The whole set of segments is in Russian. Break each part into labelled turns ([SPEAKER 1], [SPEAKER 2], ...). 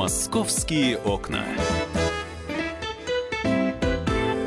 [SPEAKER 1] Московские окна.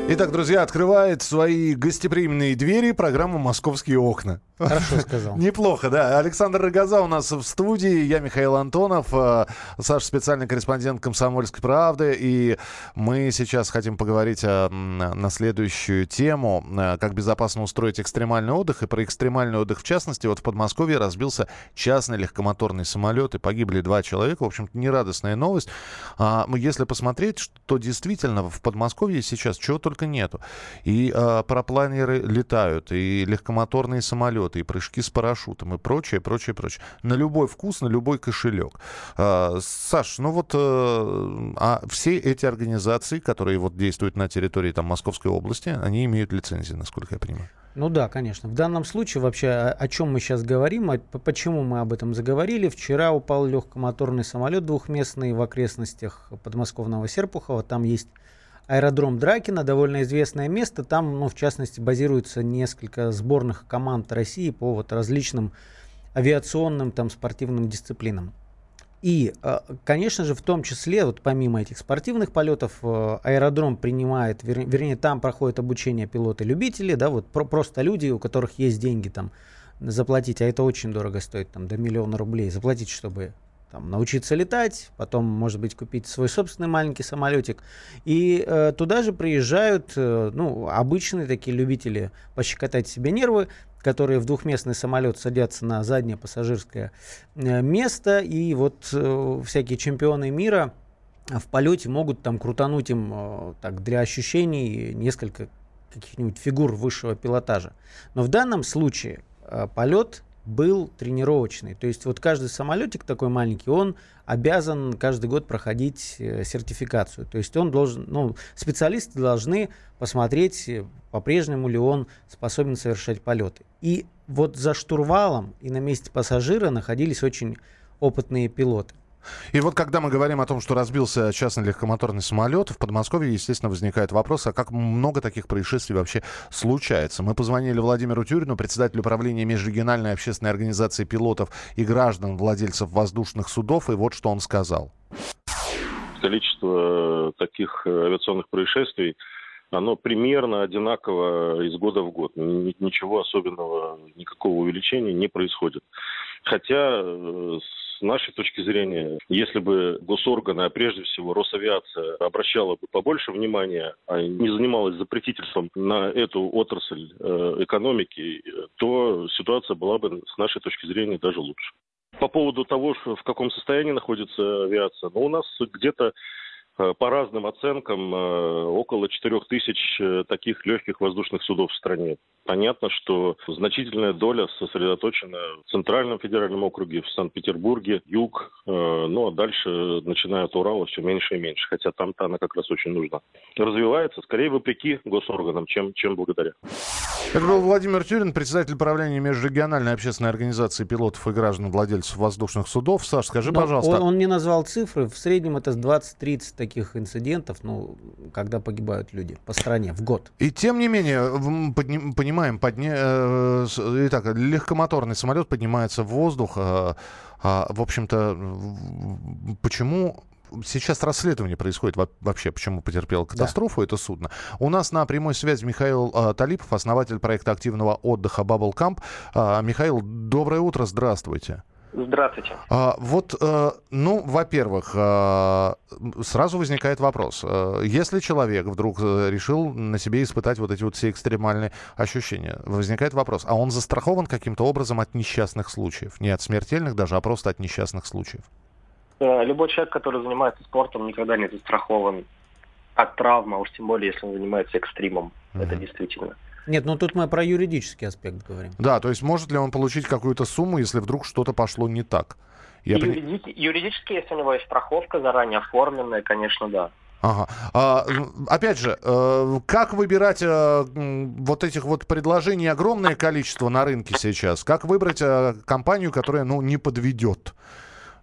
[SPEAKER 2] Итак, друзья, открывает свои гостеприимные двери программа «Московские окна».
[SPEAKER 3] Хорошо сказал.
[SPEAKER 2] Неплохо, да. Александр Рогоза у нас в студии, я Михаил Антонов, э, Саша специальный корреспондент «Комсомольской правды», и мы сейчас хотим поговорить о, на следующую тему, э, как безопасно устроить экстремальный отдых, и про экстремальный отдых в частности. Вот в Подмосковье разбился частный легкомоторный самолет, и погибли два человека, в общем-то, нерадостная новость. А если посмотреть, то действительно в Подмосковье сейчас чего только нету. И парапланеры летают, и легкомоторные самолеты, самолеты, и прыжки с парашютом, и прочее, прочее, прочее. На любой вкус, на любой кошелек. А, Саш, ну вот э, а все эти организации, которые вот действуют на территории там, Московской области, они имеют лицензии, насколько я понимаю.
[SPEAKER 3] Ну да, конечно. В данном случае вообще о, о чем мы сейчас говорим, о, почему мы об этом заговорили. Вчера упал легкомоторный самолет двухместный в окрестностях подмосковного Серпухова. Там есть аэродром Дракина, довольно известное место. Там, ну, в частности, базируется несколько сборных команд России по вот различным авиационным, там, спортивным дисциплинам. И, э, конечно же, в том числе, вот помимо этих спортивных полетов, э, аэродром принимает, вер, вернее, там проходит обучение пилоты-любители, да, вот про, просто люди, у которых есть деньги там заплатить, а это очень дорого стоит, там, до миллиона рублей, заплатить, чтобы там, научиться летать, потом, может быть, купить свой собственный маленький самолетик. И э, туда же приезжают э, ну, обычные такие любители пощекотать себе нервы, которые в двухместный самолет садятся на заднее пассажирское э, место, и вот э, всякие чемпионы мира в полете могут там крутануть им э, так для ощущений несколько каких-нибудь фигур высшего пилотажа. Но в данном случае э, полет был тренировочный. То есть вот каждый самолетик такой маленький, он обязан каждый год проходить э, сертификацию. То есть он должен, ну, специалисты должны посмотреть, э, по-прежнему ли он способен совершать полеты. И вот за штурвалом и на месте пассажира находились очень опытные пилоты.
[SPEAKER 2] И вот когда мы говорим о том, что разбился частный легкомоторный самолет, в Подмосковье, естественно, возникает вопрос, а как много таких происшествий вообще случается? Мы позвонили Владимиру Тюрину, председателю управления межрегиональной общественной организации пилотов и граждан, владельцев воздушных судов, и вот что он сказал.
[SPEAKER 4] Количество таких авиационных происшествий оно примерно одинаково из года в год. Ничего особенного, никакого увеличения не происходит. Хотя э, нашей точки зрения, если бы госорганы, а прежде всего Росавиация, обращала бы побольше внимания, а не занималась запретительством на эту отрасль э, экономики, то ситуация была бы с нашей точки зрения даже лучше. По поводу того, в каком состоянии находится авиация, ну, у нас где-то по разным оценкам, э, около 4 тысяч э, таких легких воздушных судов в стране. Понятно, что значительная доля сосредоточена в Центральном федеральном округе, в Санкт-Петербурге, Юг, ну а дальше, начиная от Урала, все меньше и меньше, хотя там-то она как раз очень нужна. Развивается, скорее, вопреки госорганам, чем, чем благодаря.
[SPEAKER 2] Это был Владимир Тюрин, председатель правления межрегиональной общественной организации пилотов и граждан владельцев воздушных судов. Саш, скажи, Но пожалуйста.
[SPEAKER 3] Он, он не назвал цифры, в среднем это 20-30 таких инцидентов, ну, когда погибают люди по стране в год.
[SPEAKER 2] И тем не менее, подни, понимаем, подня... Э, итак, легкомоторный самолет поднимается в воздух. А, а, в общем-то, почему сейчас расследование происходит вообще, почему потерпело катастрофу да. это судно. У нас на прямой связи Михаил э, Талипов, основатель проекта активного отдыха Bubble Camp. Э, Михаил, доброе утро, здравствуйте.
[SPEAKER 5] Здравствуйте.
[SPEAKER 2] А, вот, э, ну, во-первых, э, сразу возникает вопрос. Э, если человек вдруг решил на себе испытать вот эти вот все экстремальные ощущения, возникает вопрос, а он застрахован каким-то образом от несчастных случаев? Не от смертельных даже, а просто от несчастных случаев?
[SPEAKER 5] Любой человек, который занимается спортом, никогда не застрахован от травмы, а уж тем более, если он занимается экстримом. Mm-hmm. Это действительно.
[SPEAKER 3] Нет, ну тут мы про юридический аспект говорим.
[SPEAKER 2] Да, то есть может ли он получить какую-то сумму, если вдруг что-то пошло не так?
[SPEAKER 5] Я Юриди... Юридически, если у него есть страховка заранее оформленная, конечно, да.
[SPEAKER 2] Ага. А, опять же, э, как выбирать э, вот этих вот предложений огромное количество на рынке сейчас? Как выбрать э, компанию, которая ну, не подведет?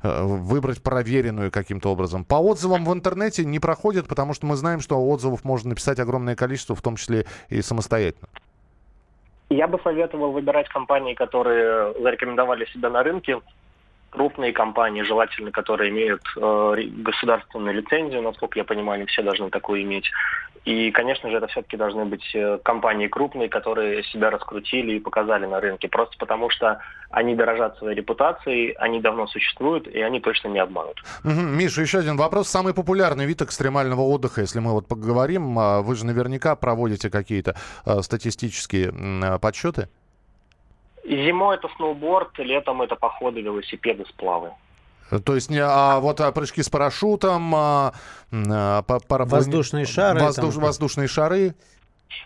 [SPEAKER 2] Э, выбрать проверенную каким-то образом. По отзывам в интернете не проходит, потому что мы знаем, что отзывов можно написать огромное количество, в том числе и самостоятельно.
[SPEAKER 5] Я бы советовал выбирать компании, которые зарекомендовали себя на рынке, крупные компании, желательно, которые имеют э, государственную лицензию, насколько я понимаю, они все должны такую иметь. И, конечно же, это все-таки должны быть э, компании крупные, которые себя раскрутили и показали на рынке. Просто потому что они дорожат своей репутацией, они давно существуют, и они точно не обманут.
[SPEAKER 2] Угу. Миша, еще один вопрос. Самый популярный вид экстремального отдыха, если мы вот поговорим, а, вы же наверняка проводите какие-то а, статистические подсчеты?
[SPEAKER 5] Зимой это сноуборд, летом это походы, велосипеды, сплавы.
[SPEAKER 2] То есть не, а вот а, прыжки с парашютом, а,
[SPEAKER 3] а, пара... воздушные шары,
[SPEAKER 2] воздуш, там... воздушные шары.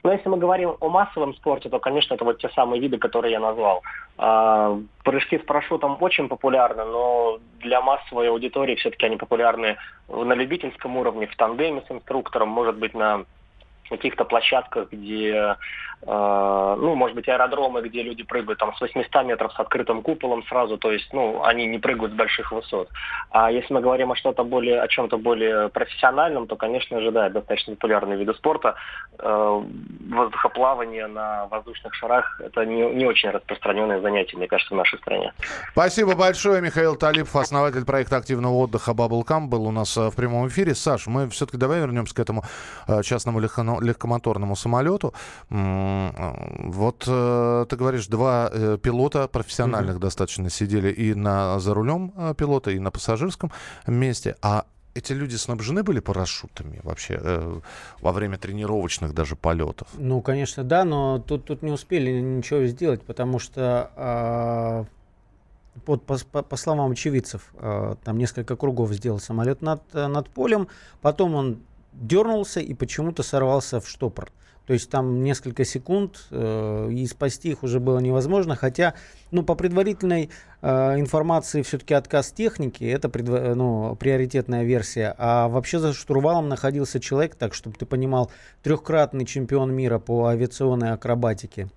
[SPEAKER 5] Но если мы говорим о массовом спорте, то, конечно, это вот те самые виды, которые я назвал. А, прыжки с парашютом очень популярны, но для массовой аудитории все-таки они популярны на любительском уровне, в тандеме с инструктором, может быть, на каких-то площадках, где Э, ну, может быть, аэродромы, где люди прыгают там с 800 метров с открытым куполом сразу, то есть, ну, они не прыгают с больших высот. А если мы говорим о что-то более, о чем-то более профессиональном, то, конечно же, да, достаточно популярные виды спорта. Э, воздухоплавание на воздушных шарах – это не, не очень распространенное занятие, мне кажется, в нашей стране.
[SPEAKER 2] Спасибо большое. Михаил Талипов, основатель проекта активного отдыха Bubblecam, был у нас э, в прямом эфире. Саш, мы все-таки давай вернемся к этому частному легкомоторному самолету. Вот э, ты говоришь, два э, пилота профессиональных mm-hmm. достаточно сидели и на за рулем э, пилота, и на пассажирском месте. А эти люди снабжены были парашютами вообще э, во время тренировочных даже полетов?
[SPEAKER 3] Ну, конечно, да, но тут, тут не успели ничего сделать, потому что э, под, по, по, по словам очевидцев, э, там несколько кругов сделал самолет над, над полем, потом он дернулся и почему-то сорвался в штопор. То есть там несколько секунд, э, и спасти их уже было невозможно. Хотя, ну, по предварительной э, информации, все-таки отказ техники это предво- ну, приоритетная версия. А вообще за штурвалом находился человек, так чтобы ты понимал, трехкратный чемпион мира по авиационной акробатике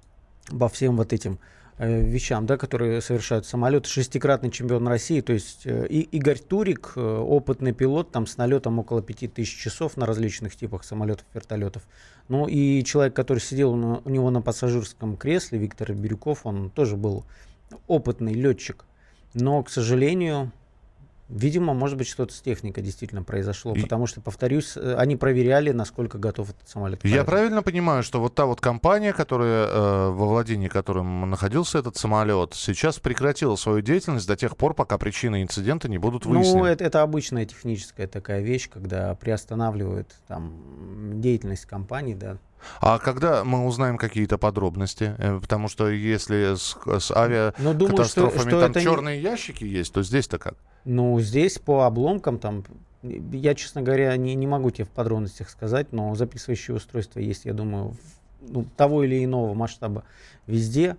[SPEAKER 3] по всем вот этим Э, вещам, да, которые совершают самолеты. Шестикратный чемпион России, то есть э, и Игорь Турик, э, опытный пилот, там с налетом около 5000 часов на различных типах самолетов, вертолетов. Ну и человек, который сидел на, у него на пассажирском кресле, Виктор Бирюков, он тоже был опытный летчик. Но, к сожалению, Видимо, может быть, что-то с техникой действительно произошло, и... потому что, повторюсь, э, они проверяли, насколько готов этот самолет.
[SPEAKER 2] Я правильно понимаю, что вот та вот компания, которая э, во владении которым находился этот самолет, сейчас прекратила свою деятельность до тех пор, пока причины инцидента не будут ну, выяснены?
[SPEAKER 3] Ну, это, это обычная техническая такая вещь, когда приостанавливают там деятельность компании, да,
[SPEAKER 2] а когда мы узнаем какие-то подробности? Э, потому что если с, с авиакатастрофами там черные не... ящики есть, то здесь-то как?
[SPEAKER 3] Ну, здесь по обломкам там, я, честно говоря, не, не могу тебе в подробностях сказать, но записывающее устройство есть, я думаю, ну, того или иного масштаба везде.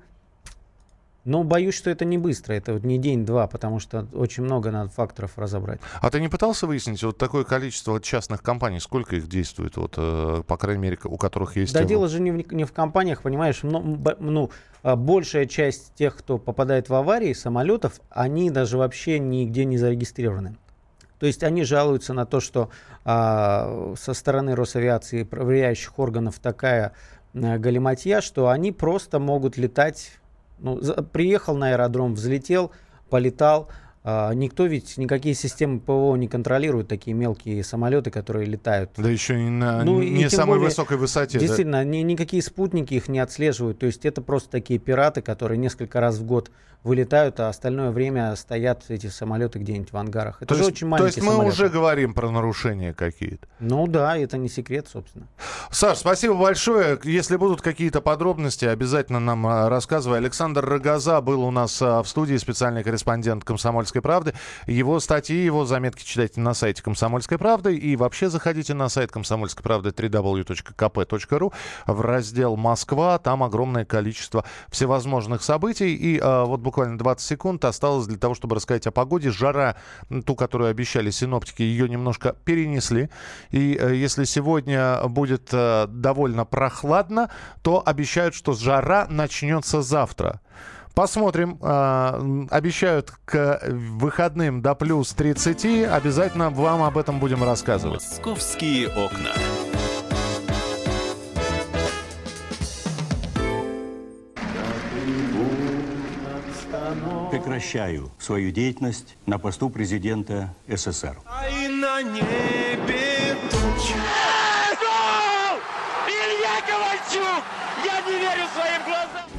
[SPEAKER 3] Но боюсь, что это не быстро, это вот не день-два, потому что очень много надо факторов разобрать.
[SPEAKER 2] А ты не пытался выяснить вот такое количество частных компаний, сколько их действует, вот, э, по крайней мере, у которых есть...
[SPEAKER 3] Да дело же не в, не в компаниях, понимаешь, но, ну, а большая часть тех, кто попадает в аварии самолетов, они даже вообще нигде не зарегистрированы. То есть они жалуются на то, что а, со стороны Росавиации проверяющих органов такая а, галиматья, что они просто могут летать ну, за, приехал на аэродром, взлетел, полетал. А, никто ведь никакие системы ПВО не контролирует такие мелкие самолеты, которые летают.
[SPEAKER 2] Да еще и на ну, не и самой более, высокой высоте.
[SPEAKER 3] Действительно, да? ни, никакие спутники их не отслеживают. То есть это просто такие пираты, которые несколько раз в год вылетают, а остальное время стоят эти самолеты где-нибудь в ангарах. Это
[SPEAKER 2] то
[SPEAKER 3] же
[SPEAKER 2] есть,
[SPEAKER 3] очень маленькие
[SPEAKER 2] То есть мы самолеты. уже говорим про нарушения какие-то.
[SPEAKER 3] Ну да, это не секрет, собственно.
[SPEAKER 2] Саш, спасибо большое. Если будут какие-то подробности, обязательно нам а, рассказывай. Александр Рогоза был у нас а, в студии, специальный корреспондент «Комсомольской правды». Его статьи, его заметки читайте на сайте «Комсомольской правды». И вообще заходите на сайт «Комсомольской правды» www.kp.ru в раздел «Москва». Там огромное количество всевозможных событий. И а, вот буквально 20 секунд осталось для того, чтобы рассказать о погоде. Жара, ту, которую обещали синоптики, ее немножко перенесли. И э, если сегодня будет э, довольно прохладно, то обещают, что жара начнется завтра. Посмотрим. Э, обещают к выходным до плюс 30. Обязательно вам об этом будем рассказывать.
[SPEAKER 1] Московские окна.
[SPEAKER 6] прекращаю свою деятельность на посту президента СССР.
[SPEAKER 7] А и на небе тучи. Илья Ковальчук! Я не верю своим глазам!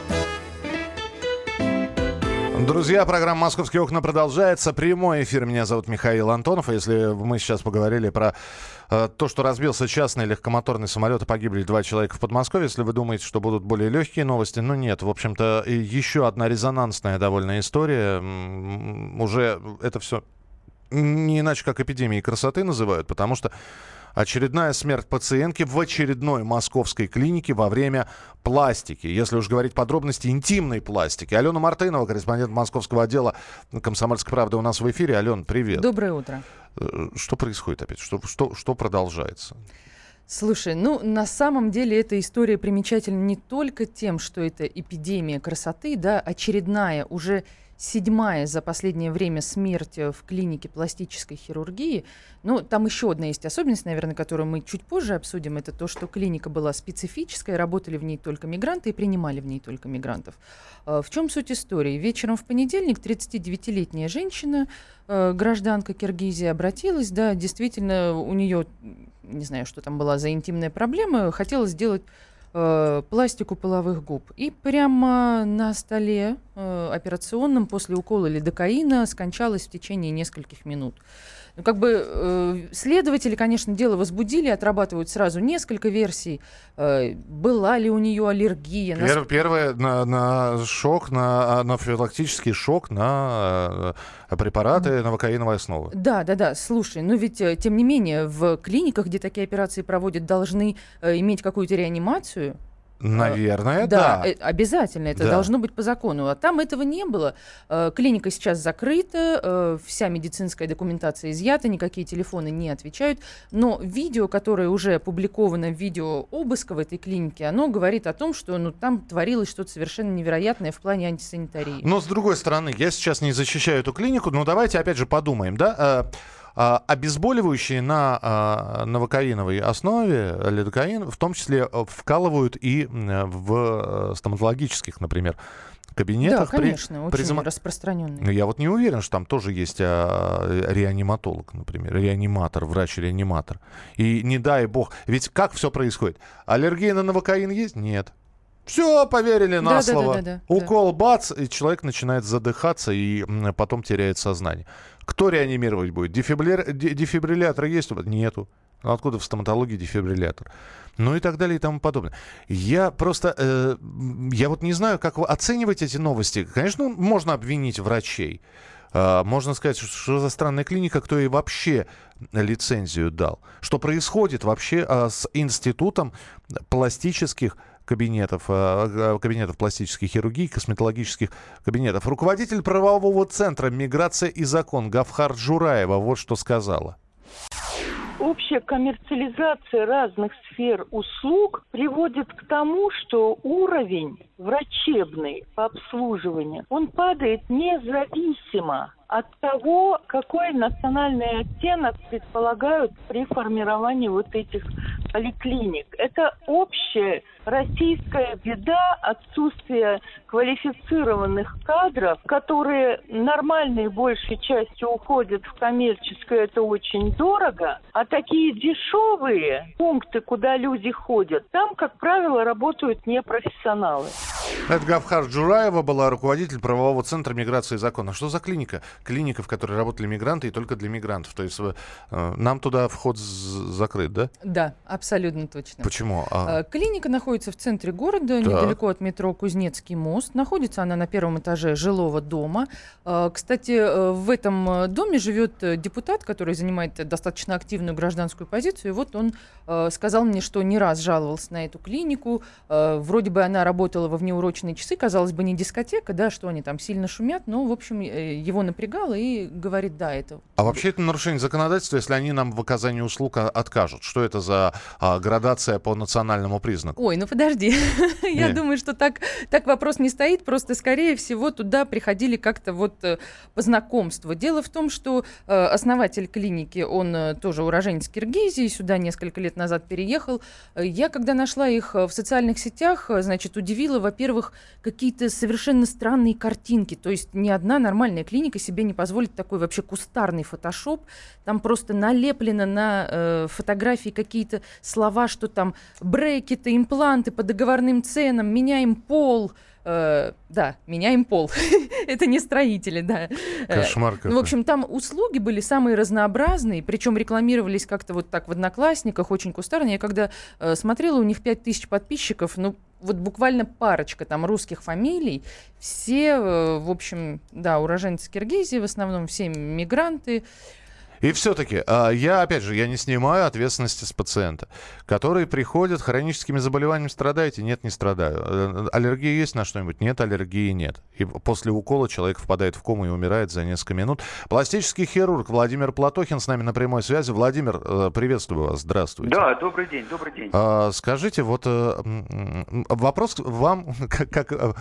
[SPEAKER 2] Друзья, программа «Московские окна» продолжается. Прямой эфир. Меня зовут Михаил Антонов. Если мы сейчас поговорили про э, то, что разбился частный легкомоторный самолет и погибли два человека в Подмосковье, если вы думаете, что будут более легкие новости, ну нет. В общем-то, еще одна резонансная довольно история. Уже это все не иначе, как эпидемией красоты называют, потому что Очередная смерть пациентки в очередной московской клинике во время пластики. Если уж говорить подробности, интимной пластики. Алена Мартынова, корреспондент московского отдела «Комсомольской правды» у нас в эфире. Ален, привет.
[SPEAKER 8] Доброе утро.
[SPEAKER 2] Э, Что происходит опять? Что, что, что продолжается?
[SPEAKER 8] Слушай, ну на самом деле эта история примечательна не только тем, что это эпидемия красоты, да, очередная, уже седьмая за последнее время смерть в клинике пластической хирургии. Ну, там еще одна есть особенность, наверное, которую мы чуть позже обсудим. Это то, что клиника была специфическая, работали в ней только мигранты и принимали в ней только мигрантов. Э, В чем суть истории? Вечером в понедельник 39-летняя женщина, э, гражданка Киргизии, обратилась, да, действительно, у нее, не знаю, что там была за интимная проблема, хотела сделать э, пластику половых губ. И прямо на столе э, операционном после укола лидокаина скончалась в течение нескольких минут. Ну, как бы э, следователи, конечно, дело возбудили, отрабатывают сразу несколько версий. Э, была ли у нее аллергия? нас-
[SPEAKER 2] Пер- первое на, на шок, на анафилактический шок на э, препараты новокаиновой основы.
[SPEAKER 8] Да, да, да. Слушай, ну ведь, э, тем не менее, в клиниках, где такие операции проводят, должны э, иметь какую-то реанимацию.
[SPEAKER 2] Наверное, да.
[SPEAKER 8] э, обязательно, это
[SPEAKER 2] Да.
[SPEAKER 8] должно быть по закону. А там этого не было. Э, Клиника сейчас закрыта, э, вся медицинская документация изъята, никакие телефоны не отвечают. Но видео, которое уже опубликовано, видео обыска в этой клинике, оно говорит о том, что ну, там творилось что-то совершенно невероятное в плане антисанитарии.
[SPEAKER 2] Но с другой стороны, я сейчас не защищаю эту клинику, но давайте опять же подумаем, да? А, Обезболивающие на а, новокаиновой основе, лидокаин, в том числе э, вкалывают и в э, стоматологических, например,
[SPEAKER 8] да,
[SPEAKER 2] кабинетах. при-
[SPEAKER 8] конечно,
[SPEAKER 2] при
[SPEAKER 8] очень
[SPEAKER 2] зама-
[SPEAKER 8] распространенный.
[SPEAKER 2] Ну, Я вот не уверен, что там тоже есть а, реаниматолог, например, реаниматор, врач-реаниматор. И не дай бог, ведь как все происходит? Аллергия на новокаин есть? Нет. Все, поверили на
[SPEAKER 8] Да-да-да-да-да,
[SPEAKER 2] слово.
[SPEAKER 8] да.
[SPEAKER 2] Укол, бац, и человек начинает задыхаться и потом теряет сознание. Кто реанимировать будет? Дефибрилятор, дефибриллятор есть? Нету. Ну, откуда в стоматологии дефибриллятор? Ну и так далее и тому подобное. Я просто, э, я вот не знаю, как вы оцениваете эти новости. Конечно, можно обвинить врачей. А, Можно сказать, что- что за странная клиника, кто ей вообще лицензию дал. Что происходит вообще а, с институтом пластических кабинетов, а, а, кабинетов пластической хирургии, косметологических кабинетов. Руководитель правового центра «Миграция и закон» Гавхар Джураева вот что сказала.
[SPEAKER 9] Общая коммерциализация разных сфер услуг приводит к тому, что уровень врачебный по обслуживанию, он падает независимо от того, какой национальный оттенок предполагают при формировании вот этих поликлиник. Это общая российская беда отсутствия квалифицированных кадров, которые нормальной большей частью уходят в коммерческое, это очень дорого, а такие дешевые пункты, куда люди ходят, там, как правило, работают непрофессионалы.
[SPEAKER 2] Это Гавхар Джураева была руководитель правового центра миграции и закона. Что за клиника? Клиника, в которой работали мигранты и только для мигрантов. То есть э, нам туда вход закрыт, да?
[SPEAKER 8] Да, абсолютно точно.
[SPEAKER 2] Почему? А,
[SPEAKER 8] Э, Клиника находится в центре города,
[SPEAKER 2] Так.
[SPEAKER 8] недалеко от метро Кузнецкий мост. Находится она на первом этаже жилого дома. Э, Кстати, в этом доме живет депутат, который занимает достаточно активную гражданскую позицию. И вот он сказал мне, что не раз жаловался на эту клинику. Вроде бы она работала во внеурочные часы, казалось бы, не дискотека, да, что они там сильно шумят, но, в общем, его напрягало и говорит, да, это...
[SPEAKER 2] А вообще это нарушение законодательства, если они нам в оказании услуг а, откажут? Что это за а, градация по национальному признаку?
[SPEAKER 8] Ой, ну подожди, я думаю, что так, так вопрос не стоит, просто, скорее всего, туда приходили как-то вот э, по знакомству. Дело в том, что э, основатель клиники, он э, тоже уроженец Киргизии, сюда несколько лет назад переехал. Э, я, когда нашла их в социальных сетях, значит, удивила, во-первых, какие-то совершенно странные картинки. То есть ни одна нормальная клиника себе не позволит такой вообще кустарный фотошоп. Там просто налеплено на э, фотографии какие-то слова, что там брекеты, импланты по договорным ценам, меняем пол. Э, да, меняем пол. Это не строители, да.
[SPEAKER 2] Кошмар какой.
[SPEAKER 8] Ну, в общем, там услуги были самые разнообразные, причем рекламировались как-то вот так в Одноклассниках, очень кустарно. Я когда э, смотрела, у них 5000 подписчиков, ну, вот буквально парочка там русских фамилий, все, э, в общем, да, уроженцы Киргизии, в основном все мигранты.
[SPEAKER 2] И все-таки, а, я, опять же, я не снимаю ответственности с пациента, который приходит хроническими заболеваниями, страдаете? Нет, не страдаю. Э, аллергия есть на что-нибудь? Нет, аллергии нет. И после укола человек впадает в кому и умирает за несколько минут. Пластический хирург Владимир Платохин с нами на прямой связи. Владимир, э, приветствую вас, здравствуйте.
[SPEAKER 10] Да, добрый день, добрый день.
[SPEAKER 2] А, скажите, вот э, вопрос вам, как, как,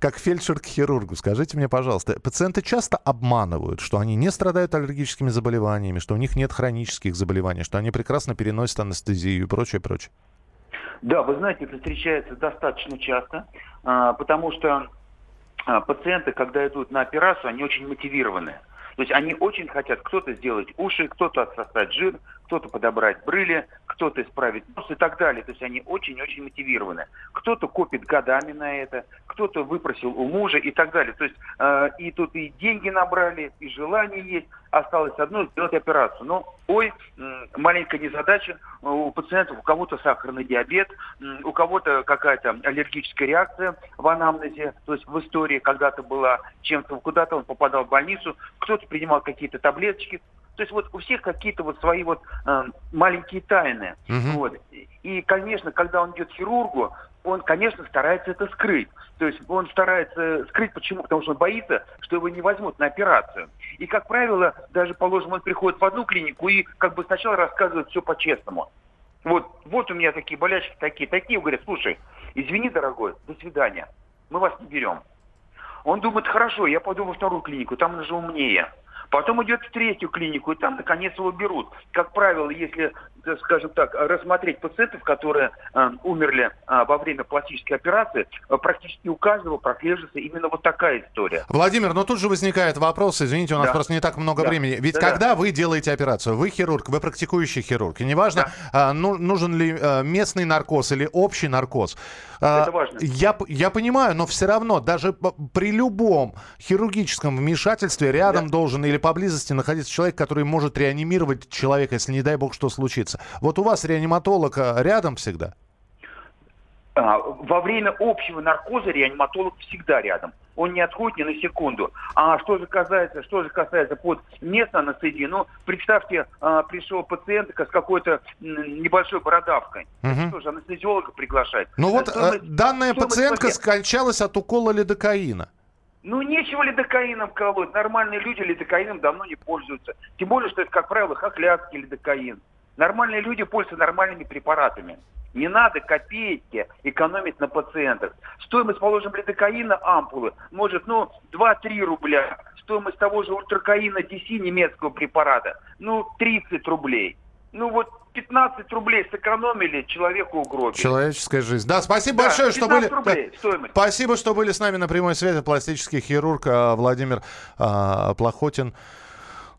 [SPEAKER 2] как фельдшер к хирургу. Скажите мне, пожалуйста, пациенты часто обманывают, что они не страдают аллергическими заболеваниями, заболеваниями, что у них нет хронических заболеваний, что они прекрасно переносят анестезию и прочее, прочее?
[SPEAKER 10] Да, вы знаете, это встречается достаточно часто, а, потому что а, пациенты, когда идут на операцию, они очень мотивированы. То есть они очень хотят кто-то сделать уши, кто-то отсосать жир, кто-то подобрать брыли, кто-то исправить нос и так далее. То есть они очень-очень мотивированы. Кто-то копит годами на это, кто-то выпросил у мужа и так далее. То есть э, и тут и деньги набрали, и желание есть. Осталось одно сделать операцию. Но, ой, маленькая незадача у пациентов, у кого-то сахарный диабет, у кого-то какая-то аллергическая реакция в анамнезе, то есть в истории когда-то была чем-то, куда-то он попадал в больницу, кто-то принимал какие-то таблеточки, то есть вот у всех какие-то вот свои вот э, маленькие тайны. Угу. Вот. И, конечно, когда он идет к хирургу, он, конечно, старается это скрыть. То есть он старается скрыть, почему? Потому что он боится, что его не возьмут на операцию. И, как правило, даже, положим, он приходит в одну клинику и как бы сначала рассказывает все по-честному. Вот, вот у меня такие болячки, такие, такие. Говорят, слушай, извини, дорогой, до свидания, мы вас не берем. Он думает, хорошо, я пойду во вторую клинику, там он же умнее. Потом идет в третью клинику, и там, наконец, его берут. Как правило, если, скажем так, рассмотреть пациентов, которые э, умерли э, во время пластической операции, э, практически у каждого прослеживается именно вот такая история.
[SPEAKER 2] Владимир, но тут же возникает вопрос, извините, у нас да. просто не так много да. времени. Ведь да, когда да. вы делаете операцию, вы хирург, вы практикующий хирург, и неважно, да. э, ну, нужен ли э, местный наркоз или общий наркоз. Э, Это важно. Я, я понимаю, но все равно, даже при любом хирургическом вмешательстве рядом да. должен или поблизости находиться человек, который может реанимировать человека, если, не дай бог, что случится. Вот у вас реаниматолог э, рядом всегда?
[SPEAKER 10] А, во время общего наркоза реаниматолог всегда рядом. Он не отходит ни на секунду. А что же касается, что же касается под местной анестезии, ну, представьте, а, пришел пациент с какой-то небольшой бородавкой. Угу. Что же, анестезиолога приглашать?
[SPEAKER 2] Ну вот э, стоимость, данная пациентка пациент... скончалась от укола лидокаина.
[SPEAKER 10] Ну, нечего лидокаином колоть. Нормальные люди лидокаином давно не пользуются. Тем более, что это, как правило, хохлядский лидокаин. Нормальные люди пользуются нормальными препаратами. Не надо копейки экономить на пациентах. Стоимость, положим, лидокаина ампулы может, ну, 2-3 рубля. Стоимость того же ультракаина DC немецкого препарата, ну, 30 рублей. Ну, вот 15 рублей сэкономили, человеку угробили.
[SPEAKER 2] Человеческая жизнь. Да, спасибо да, большое, что были... Рублей, стоимость. Спасибо, что были с нами на прямой связи. Пластический хирург а, Владимир а, Плохотин.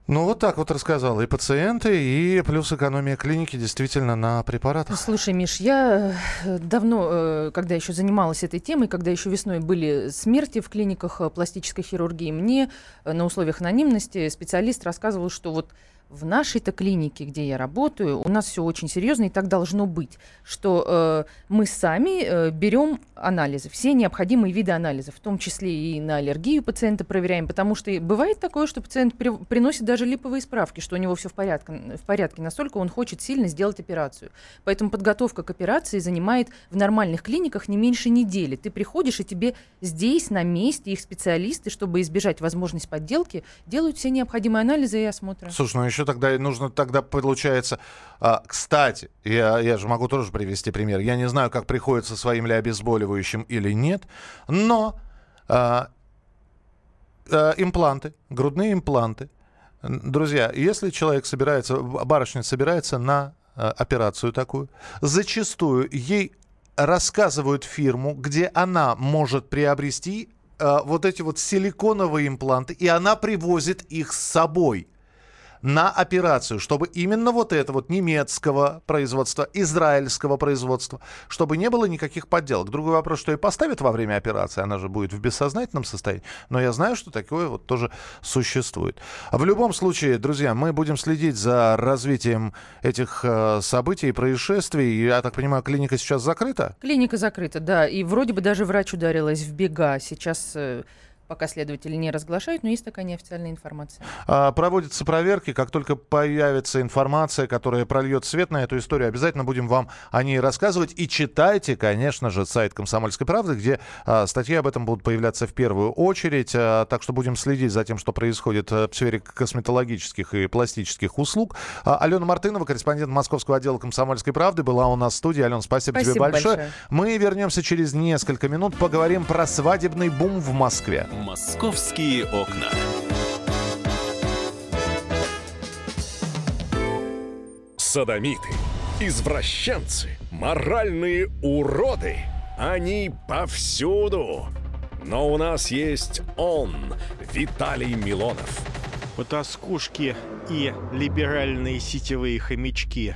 [SPEAKER 2] Ну, вот так вот рассказал. И пациенты, и плюс экономия клиники действительно на препаратах.
[SPEAKER 8] Слушай, Миш, я э, давно, э, когда еще занималась этой темой, когда еще весной были смерти в клиниках э, пластической хирургии, мне на условиях анонимности специалист рассказывал, что вот в нашей-то клинике, где я работаю, у нас все очень серьезно и так должно быть, что э, мы сами э, берем анализы, все необходимые виды анализов, в том числе и на аллергию пациента проверяем, потому что бывает такое, что пациент при, приносит даже липовые справки, что у него все в порядке, в порядке, настолько он хочет сильно сделать операцию. Поэтому подготовка к операции занимает в нормальных клиниках не меньше недели. Ты приходишь, и тебе здесь, на месте, их специалисты, чтобы избежать возможность подделки, делают все необходимые анализы и осмотры.
[SPEAKER 2] Слушай, ну еще тогда нужно, тогда получается... А, кстати, я, я же могу тоже привести пример. Я не знаю, как приходится своим ли обезболивающим или нет, но а, а, импланты, грудные импланты, друзья, если человек собирается, барышня собирается на а, операцию такую, зачастую ей рассказывают фирму, где она может приобрести э, вот эти вот силиконовые импланты, и она привозит их с собой на операцию, чтобы именно вот это вот немецкого производства, израильского производства, чтобы не было никаких подделок. Другой вопрос, что и поставят во время операции, она же будет в бессознательном состоянии, но я знаю, что такое вот тоже существует. В любом случае, друзья, мы будем следить за развитием этих э, событий и происшествий. Я так понимаю, клиника сейчас закрыта?
[SPEAKER 8] Клиника закрыта, да, и вроде бы даже врач ударилась в бега. Сейчас э, пока следователи не разглашают, но есть такая неофициальная информация.
[SPEAKER 2] А, проводятся проверки. Как только появится информация, которая прольет свет на эту историю, обязательно будем вам о ней рассказывать. И читайте, конечно же, сайт «Комсомольской правды», где а, статьи об этом будут появляться в первую очередь. А, так что будем следить за тем, что происходит а, в сфере косметологических и пластических услуг. А, Алена Мартынова, корреспондент московского отдела «Комсомольской правды», была у нас в студии. Алена, спасибо,
[SPEAKER 8] спасибо
[SPEAKER 2] тебе большое.
[SPEAKER 8] большое.
[SPEAKER 2] Мы вернемся через несколько минут, поговорим про свадебный бум в Москве.
[SPEAKER 11] Московские окна.
[SPEAKER 12] Садомиты, извращенцы, моральные уроды. Они повсюду. Но у нас есть он, Виталий Милонов.
[SPEAKER 13] Потаскушки и либеральные сетевые хомячки.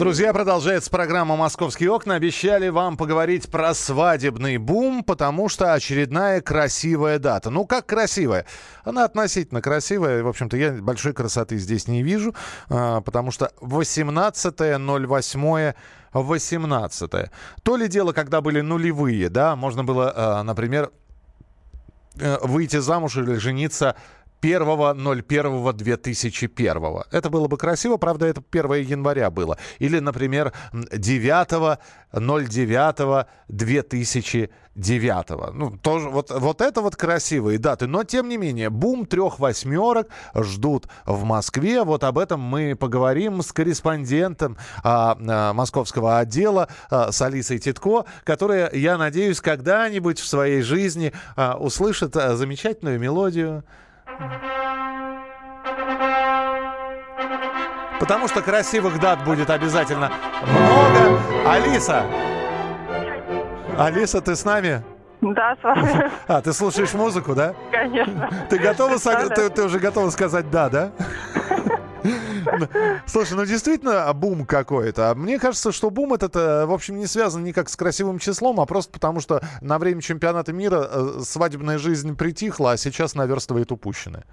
[SPEAKER 2] Друзья, продолжается программа «Московские окна». Обещали вам поговорить про свадебный бум, потому что очередная красивая дата. Ну, как красивая? Она относительно красивая. В общем-то, я большой красоты здесь не вижу, а, потому что 18.08 18 То ли дело, когда были нулевые, да, можно было, а, например, э, выйти замуж или жениться 1.01.2001. Это было бы красиво, правда, это 1 января было. Или, например, 9.09.2009. Ну, тоже, вот, вот это вот красивые даты. Но, тем не менее, бум трех восьмерок ждут в Москве. Вот об этом мы поговорим с корреспондентом а, а, московского отдела а, с Алисой Титко, которая, я надеюсь, когда-нибудь в своей жизни а, услышит а, замечательную мелодию. Потому что красивых дат будет обязательно много. Алиса! Алиса, ты с нами?
[SPEAKER 14] Да, с вами.
[SPEAKER 2] А, ты слушаешь музыку, да?
[SPEAKER 14] Конечно.
[SPEAKER 2] Ты готова, ты, ты уже готова сказать «да», да? Слушай, ну действительно бум какой-то. Мне кажется, что бум этот, в общем, не связан никак с красивым числом, а просто потому, что на время чемпионата мира э, свадебная жизнь притихла, а сейчас наверстывает упущенное.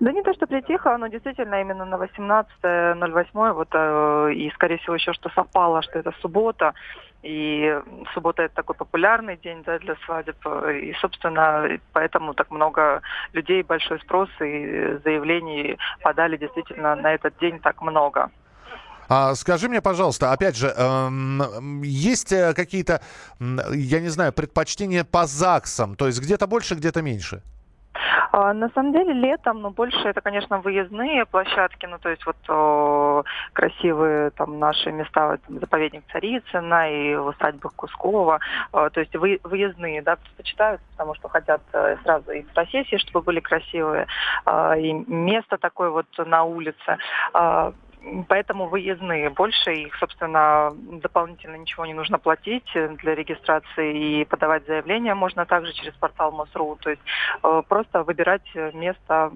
[SPEAKER 14] Да не то, что притихло, но действительно именно на 18.08, вот, э, и, скорее всего, еще что совпало, что это суббота, и суббота это такой популярный день да, для свадеб. И, собственно, поэтому так много людей, большой спрос и заявлений подали действительно на этот день так много.
[SPEAKER 2] А скажи мне, пожалуйста, опять же, эм, есть э, какие-то, я не знаю, предпочтения по ЗАГСам? То есть где-то больше, где-то меньше?
[SPEAKER 14] А, на самом деле летом, но ну, больше это, конечно, выездные площадки, ну то есть вот о, красивые там наши места, там, заповедник Царицына и в усадьбах Кускова, о, то есть вы, выездные, да, предпочитают, потому что хотят э, сразу и фотосессии, чтобы были красивые, э, и место такое вот на улице. Э, поэтому выездные. Больше их, собственно, дополнительно ничего не нужно платить для регистрации и подавать заявление можно также через портал МОСРУ. То есть э, просто выбирать место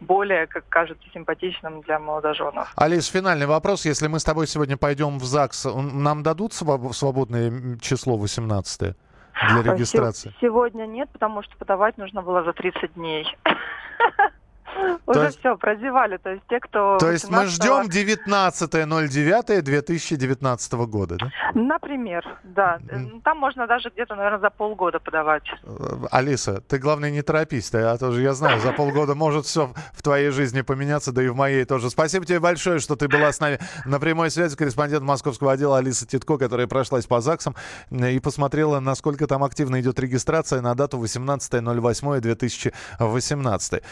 [SPEAKER 14] более, как кажется, симпатичным для молодоженов.
[SPEAKER 2] Алис, финальный вопрос. Если мы с тобой сегодня пойдем в ЗАГС, нам дадут свободное число 18 для регистрации?
[SPEAKER 14] Сегодня нет, потому что подавать нужно было за 30 дней. Уже есть... все, прозевали. То есть те, кто...
[SPEAKER 2] То есть мы ждем 19.09.2019 года, да?
[SPEAKER 14] Например, да. Mm. Там можно даже где-то, наверное, за полгода подавать.
[SPEAKER 2] Э, Алиса, ты, главное, не торопись. Ты, а тоже я знаю, за полгода может все в твоей жизни поменяться, да и в моей тоже. Спасибо тебе большое, что ты была с нами на прямой связи. Корреспондент московского отдела Алиса Титко, которая прошлась по ЗАГСам и посмотрела, насколько там активно идет регистрация на дату 18.08.2018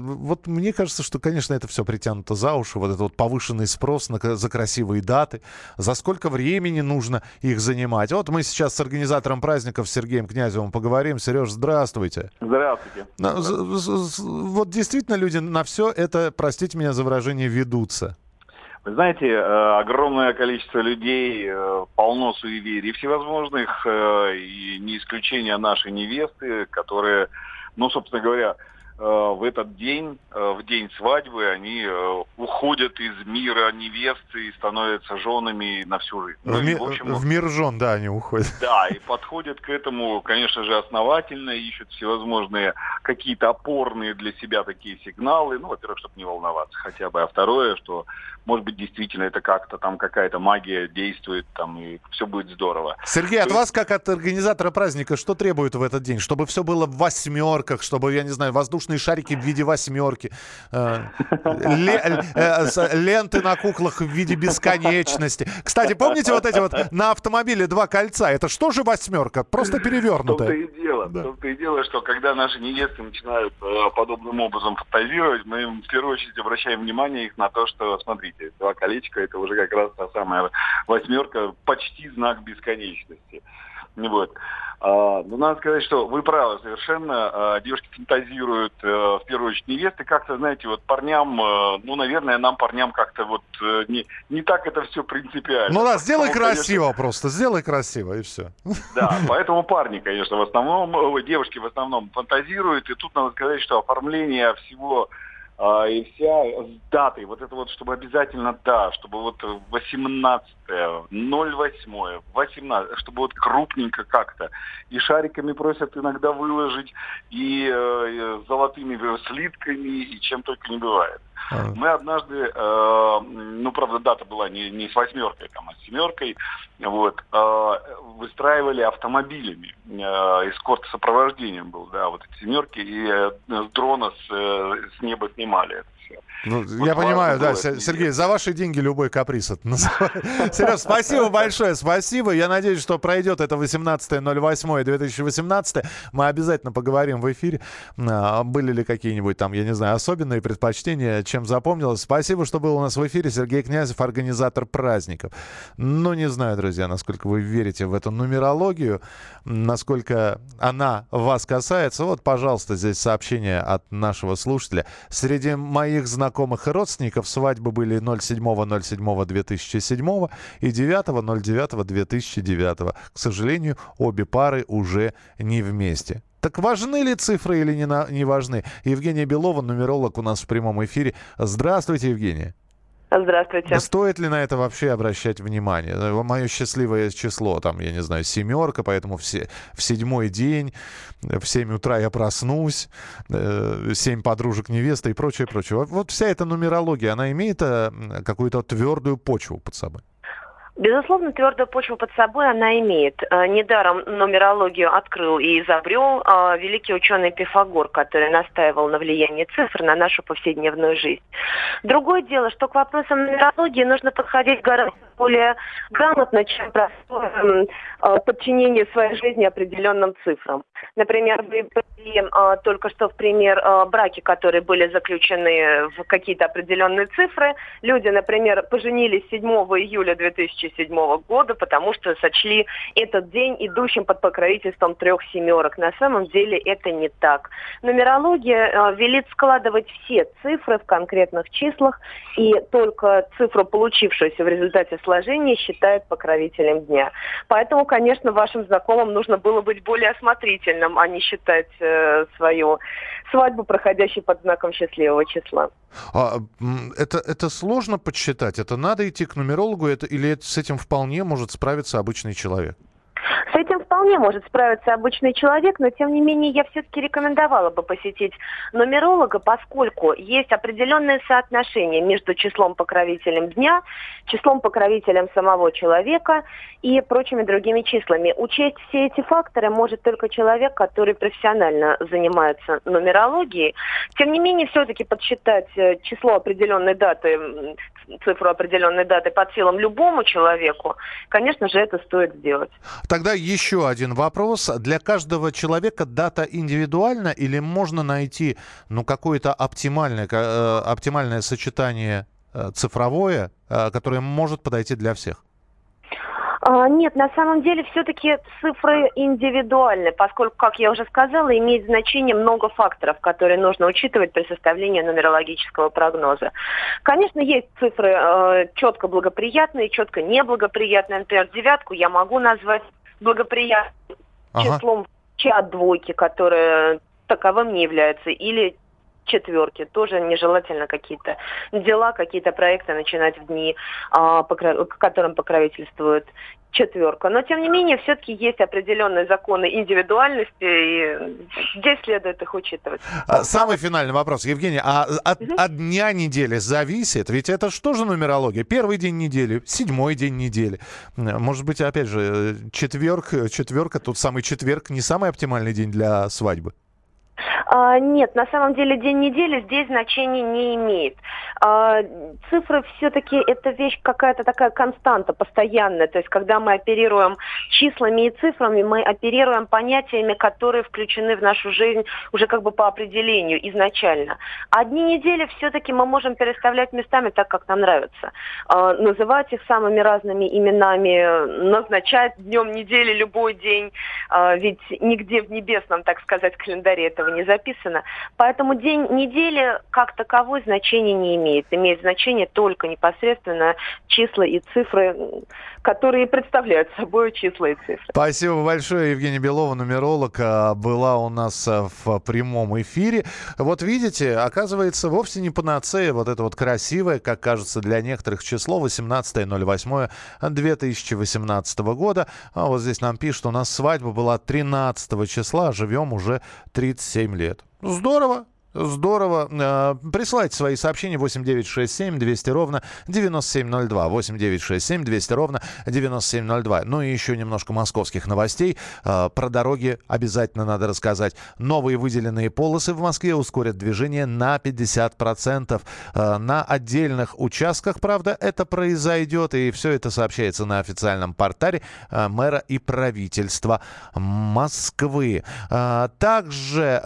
[SPEAKER 2] вот мне кажется, что, конечно, это все притянуто за уши, вот этот вот повышенный спрос на, за красивые даты, за сколько времени нужно их занимать. Вот мы сейчас с организатором праздников Сергеем Князевым поговорим. Сереж, здравствуйте.
[SPEAKER 15] Здравствуйте.
[SPEAKER 2] Вот действительно люди на все это, простите меня за выражение, ведутся.
[SPEAKER 15] Вы знаете, э, огромное количество людей, э, полно суеверий всевозможных, э, и не исключение нашей невесты, которые, ну, собственно говоря, в этот день, э, в день свадьбы, они э, уходят из мира невесты и становятся женами на всю жизнь.
[SPEAKER 2] В, ну, ми- в, общем, в мир жен, да, они уходят.
[SPEAKER 15] Да, и подходят к этому, конечно же, основательно, ищут всевозможные какие-то опорные для себя такие сигналы. Ну, во-первых, чтобы не волноваться хотя бы. А второе, что, может быть, действительно это как-то там какая-то магия действует, там, и все будет здорово.
[SPEAKER 2] Сергей, То от есть... вас, как от организатора праздника, что требует в этот день? Чтобы все было в восьмерках, чтобы, я не знаю, воздушный воздушные шарики в виде восьмерки, э, э, ленты на куклах в виде бесконечности. Кстати, помните вот эти вот на автомобиле два кольца? Это что же восьмерка? Просто перевернутая.
[SPEAKER 15] В том-то и дело, да. том-то и дело, что когда наши невесты начинают э, подобным образом фантазировать, мы им в первую очередь обращаем внимание их на то, что, смотрите, два колечка, это уже как раз та самая восьмерка, почти знак бесконечности. Вот. А, ну, надо сказать, что вы правы совершенно. А, девушки фантазируют, а, в первую очередь, невесты. Как-то, знаете, вот парням, а, ну, наверное, нам, парням, как-то вот а, не, не так это все принципиально.
[SPEAKER 2] Ну да, сделай Потому, красиво конечно... просто, сделай красиво, и все.
[SPEAKER 15] Да, поэтому парни, конечно, в основном, девушки в основном фантазируют. И тут надо сказать, что оформление всего а, и вся с датой, вот это вот, чтобы обязательно да, чтобы вот 18 08 18 чтобы вот крупненько как-то. И шариками просят иногда выложить, и э, золотыми слитками, и чем только не бывает. А. Мы однажды, э, ну, правда, дата была не, не с восьмеркой, там, а с семеркой, вот, э, выстраивали автомобилями. Э, эскорт-сопровождением был, да, вот эти семерки, и э, с дрона с, э, с неба снимали это.
[SPEAKER 2] Ну, вот я понимаю, да, Сергей, за ваши деньги любой каприз это Сереж, спасибо большое, спасибо. Я надеюсь, что пройдет это 18.08.2018. Мы обязательно поговорим в эфире. А, были ли какие-нибудь там, я не знаю, особенные предпочтения, чем запомнилось. Спасибо, что был у нас в эфире. Сергей Князев, организатор праздников. Ну, не знаю, друзья, насколько вы верите в эту нумерологию, насколько она вас касается. Вот, пожалуйста, здесь сообщение от нашего слушателя. Среди моих знакомых знакомых и родственников свадьбы были 07.07.2007 и 9.09.2009. К сожалению, обе пары уже не вместе. Так важны ли цифры или не, на, не важны? Евгения Белова, нумеролог у нас в прямом эфире. Здравствуйте, Евгения.
[SPEAKER 16] Здравствуйте.
[SPEAKER 2] Стоит ли на это вообще обращать внимание? Э, Мое счастливое число, там, я не знаю, семерка, поэтому все, в седьмой день, э, в 7 утра я проснусь, э, семь подружек невесты и прочее, прочее. Вот вся эта нумерология, она имеет какую-то твердую почву под собой?
[SPEAKER 16] Безусловно, твердую почву под собой она имеет. Э, недаром нумерологию открыл и изобрел э, великий ученый Пифагор, который настаивал на влиянии цифр на нашу повседневную жизнь. Другое дело, что к вопросам нумерологии нужно подходить гораздо более грамотно, чем простое э, подчинение своей жизни определенным цифрам. Например, вы привели э, только что в пример э, браки, которые были заключены в какие-то определенные цифры. Люди, например, поженились 7 июля 2007 года, потому что сочли этот день идущим под покровительством трех семерок. На самом деле это не так. Нумерология э, велит складывать все цифры в конкретных числах, и только цифру, получившуюся в результате сложения, считает покровителем дня. Поэтому, конечно, вашим знакомым нужно было быть более осмотрительным, а не считать э, свою свадьбу, проходящей под знаком счастливого числа.
[SPEAKER 2] А, это, это сложно подсчитать? Это надо идти к нумерологу? Это, или это, с этим вполне может справиться обычный человек?
[SPEAKER 16] С этим вполне может справиться обычный человек, но тем не менее я все-таки рекомендовала бы посетить нумеролога, поскольку есть определенное соотношение между числом покровителем дня, числом покровителем самого человека и прочими другими числами. Учесть все эти факторы может только человек, который профессионально занимается нумерологией. Тем не менее, все-таки подсчитать э, число определенной даты, цифру определенной даты под силам любому человеку, конечно же, это стоит сделать.
[SPEAKER 2] Тогда еще один вопрос. Для каждого человека дата индивидуальна или можно найти ну, какое-то оптимальное, э, оптимальное сочетание э, цифровое, которое может подойти для всех?
[SPEAKER 16] А, нет, на самом деле все-таки цифры индивидуальны, поскольку, как я уже сказала, имеет значение много факторов, которые нужно учитывать при составлении нумерологического прогноза. Конечно, есть цифры э, четко благоприятные, четко неблагоприятные. Например, девятку я могу назвать благоприятным ага. числом чат двойки, которое таковым не является, или четверки. Тоже нежелательно какие-то дела, какие-то проекты начинать в дни, а, к которым покровительствует четверка. Но, тем не менее, все-таки есть определенные законы индивидуальности, и здесь следует их учитывать.
[SPEAKER 2] А, самый финальный вопрос. Евгений, а от, угу. от дня недели зависит? Ведь это что же нумерология? Первый день недели, седьмой день недели. Может быть, опять же, четверг, четверка, тот самый четверг не самый оптимальный день для свадьбы?
[SPEAKER 16] А, нет, на самом деле день недели здесь значения не имеет. А, цифры все-таки это вещь какая-то такая константа, постоянная. То есть когда мы оперируем числами и цифрами, мы оперируем понятиями, которые включены в нашу жизнь уже как бы по определению изначально. А дни недели все-таки мы можем переставлять местами так, как нам нравится. А, называть их самыми разными именами, назначать днем недели любой день. А, ведь нигде в небесном, так сказать, календаре этого не записано. Поэтому день недели как таковой значения не имеет. Имеет значение только непосредственно числа и цифры, которые представляют собой числа и цифры.
[SPEAKER 2] Спасибо большое, Евгения Белова, нумеролог, а, была у нас а, в прямом эфире. Вот видите, оказывается, вовсе не панацея вот это вот красивое, как кажется для некоторых число, 18.08.2018 года. А вот здесь нам пишут, у нас свадьба была 13 числа, живем уже 37 лет. Здорово, Здорово. Э, присылайте свои сообщения 8967 200 ровно 9702. 8967 200 ровно 9702. Ну и еще немножко московских новостей. Э, про дороги обязательно надо рассказать. Новые выделенные полосы в Москве ускорят движение на 50%. Э, на отдельных участках, правда, это произойдет. И все это сообщается на официальном портале мэра и правительства Москвы. Также,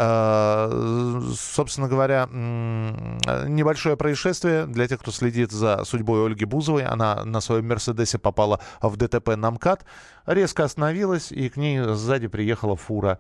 [SPEAKER 2] собственно говоря, небольшое происшествие для тех, кто следит за судьбой Ольги Бузовой. Она на своем Мерседесе попала в ДТП на МКАД, резко остановилась, и к ней сзади приехала фура.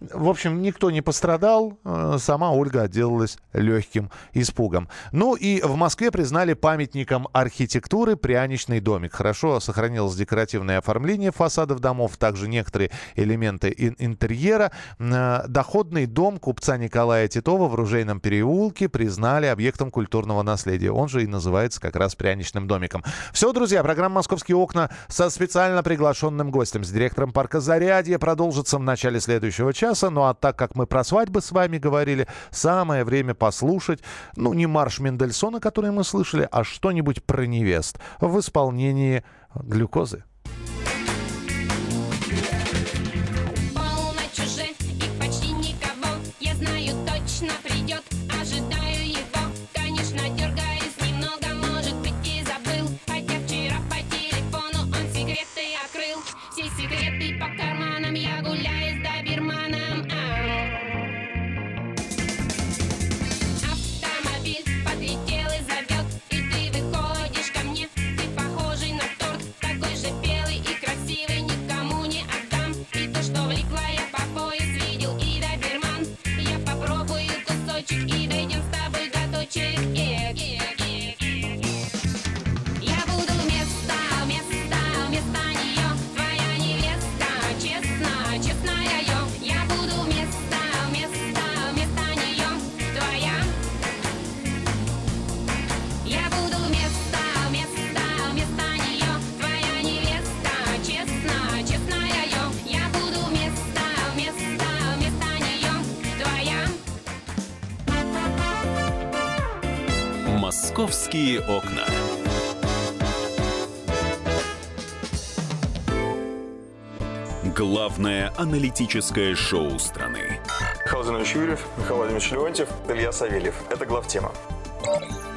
[SPEAKER 2] В общем, никто не пострадал, э, сама Ольга отделалась легким испугом. Ну и в Москве признали памятником архитектуры пряничный домик. Хорошо сохранилось декоративное оформление фасадов домов, также некоторые элементы интерьера. Э, доходный дом купца Николая Титова в Ружейном переулке признали объектом культурного наследия. Он же и называется как раз пряничным домиком. Все, друзья, программа «Московские окна» со специально приглашенным гостем, с директором парка «Зарядье» продолжится в начале следующего часа часа. Ну а так как мы про свадьбы с вами говорили, самое время послушать, ну не марш Мендельсона, который мы слышали, а что-нибудь про невест в исполнении глюкозы.
[SPEAKER 17] back. Yeah.
[SPEAKER 11] Московские окна. Главное аналитическое шоу страны.
[SPEAKER 17] Михаил Зинович Юрьев, Михаил Владимирович Леонтьев, Илья Савельев. Это главтема.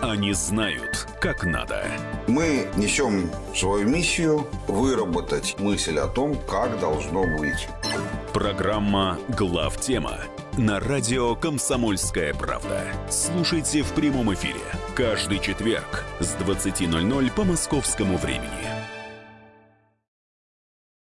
[SPEAKER 11] Они знают, как надо.
[SPEAKER 18] Мы несем свою миссию выработать мысль о том, как должно быть.
[SPEAKER 11] Программа «Главтема» на радио «Комсомольская правда». Слушайте в прямом эфире каждый четверг с 20.00 по московскому времени.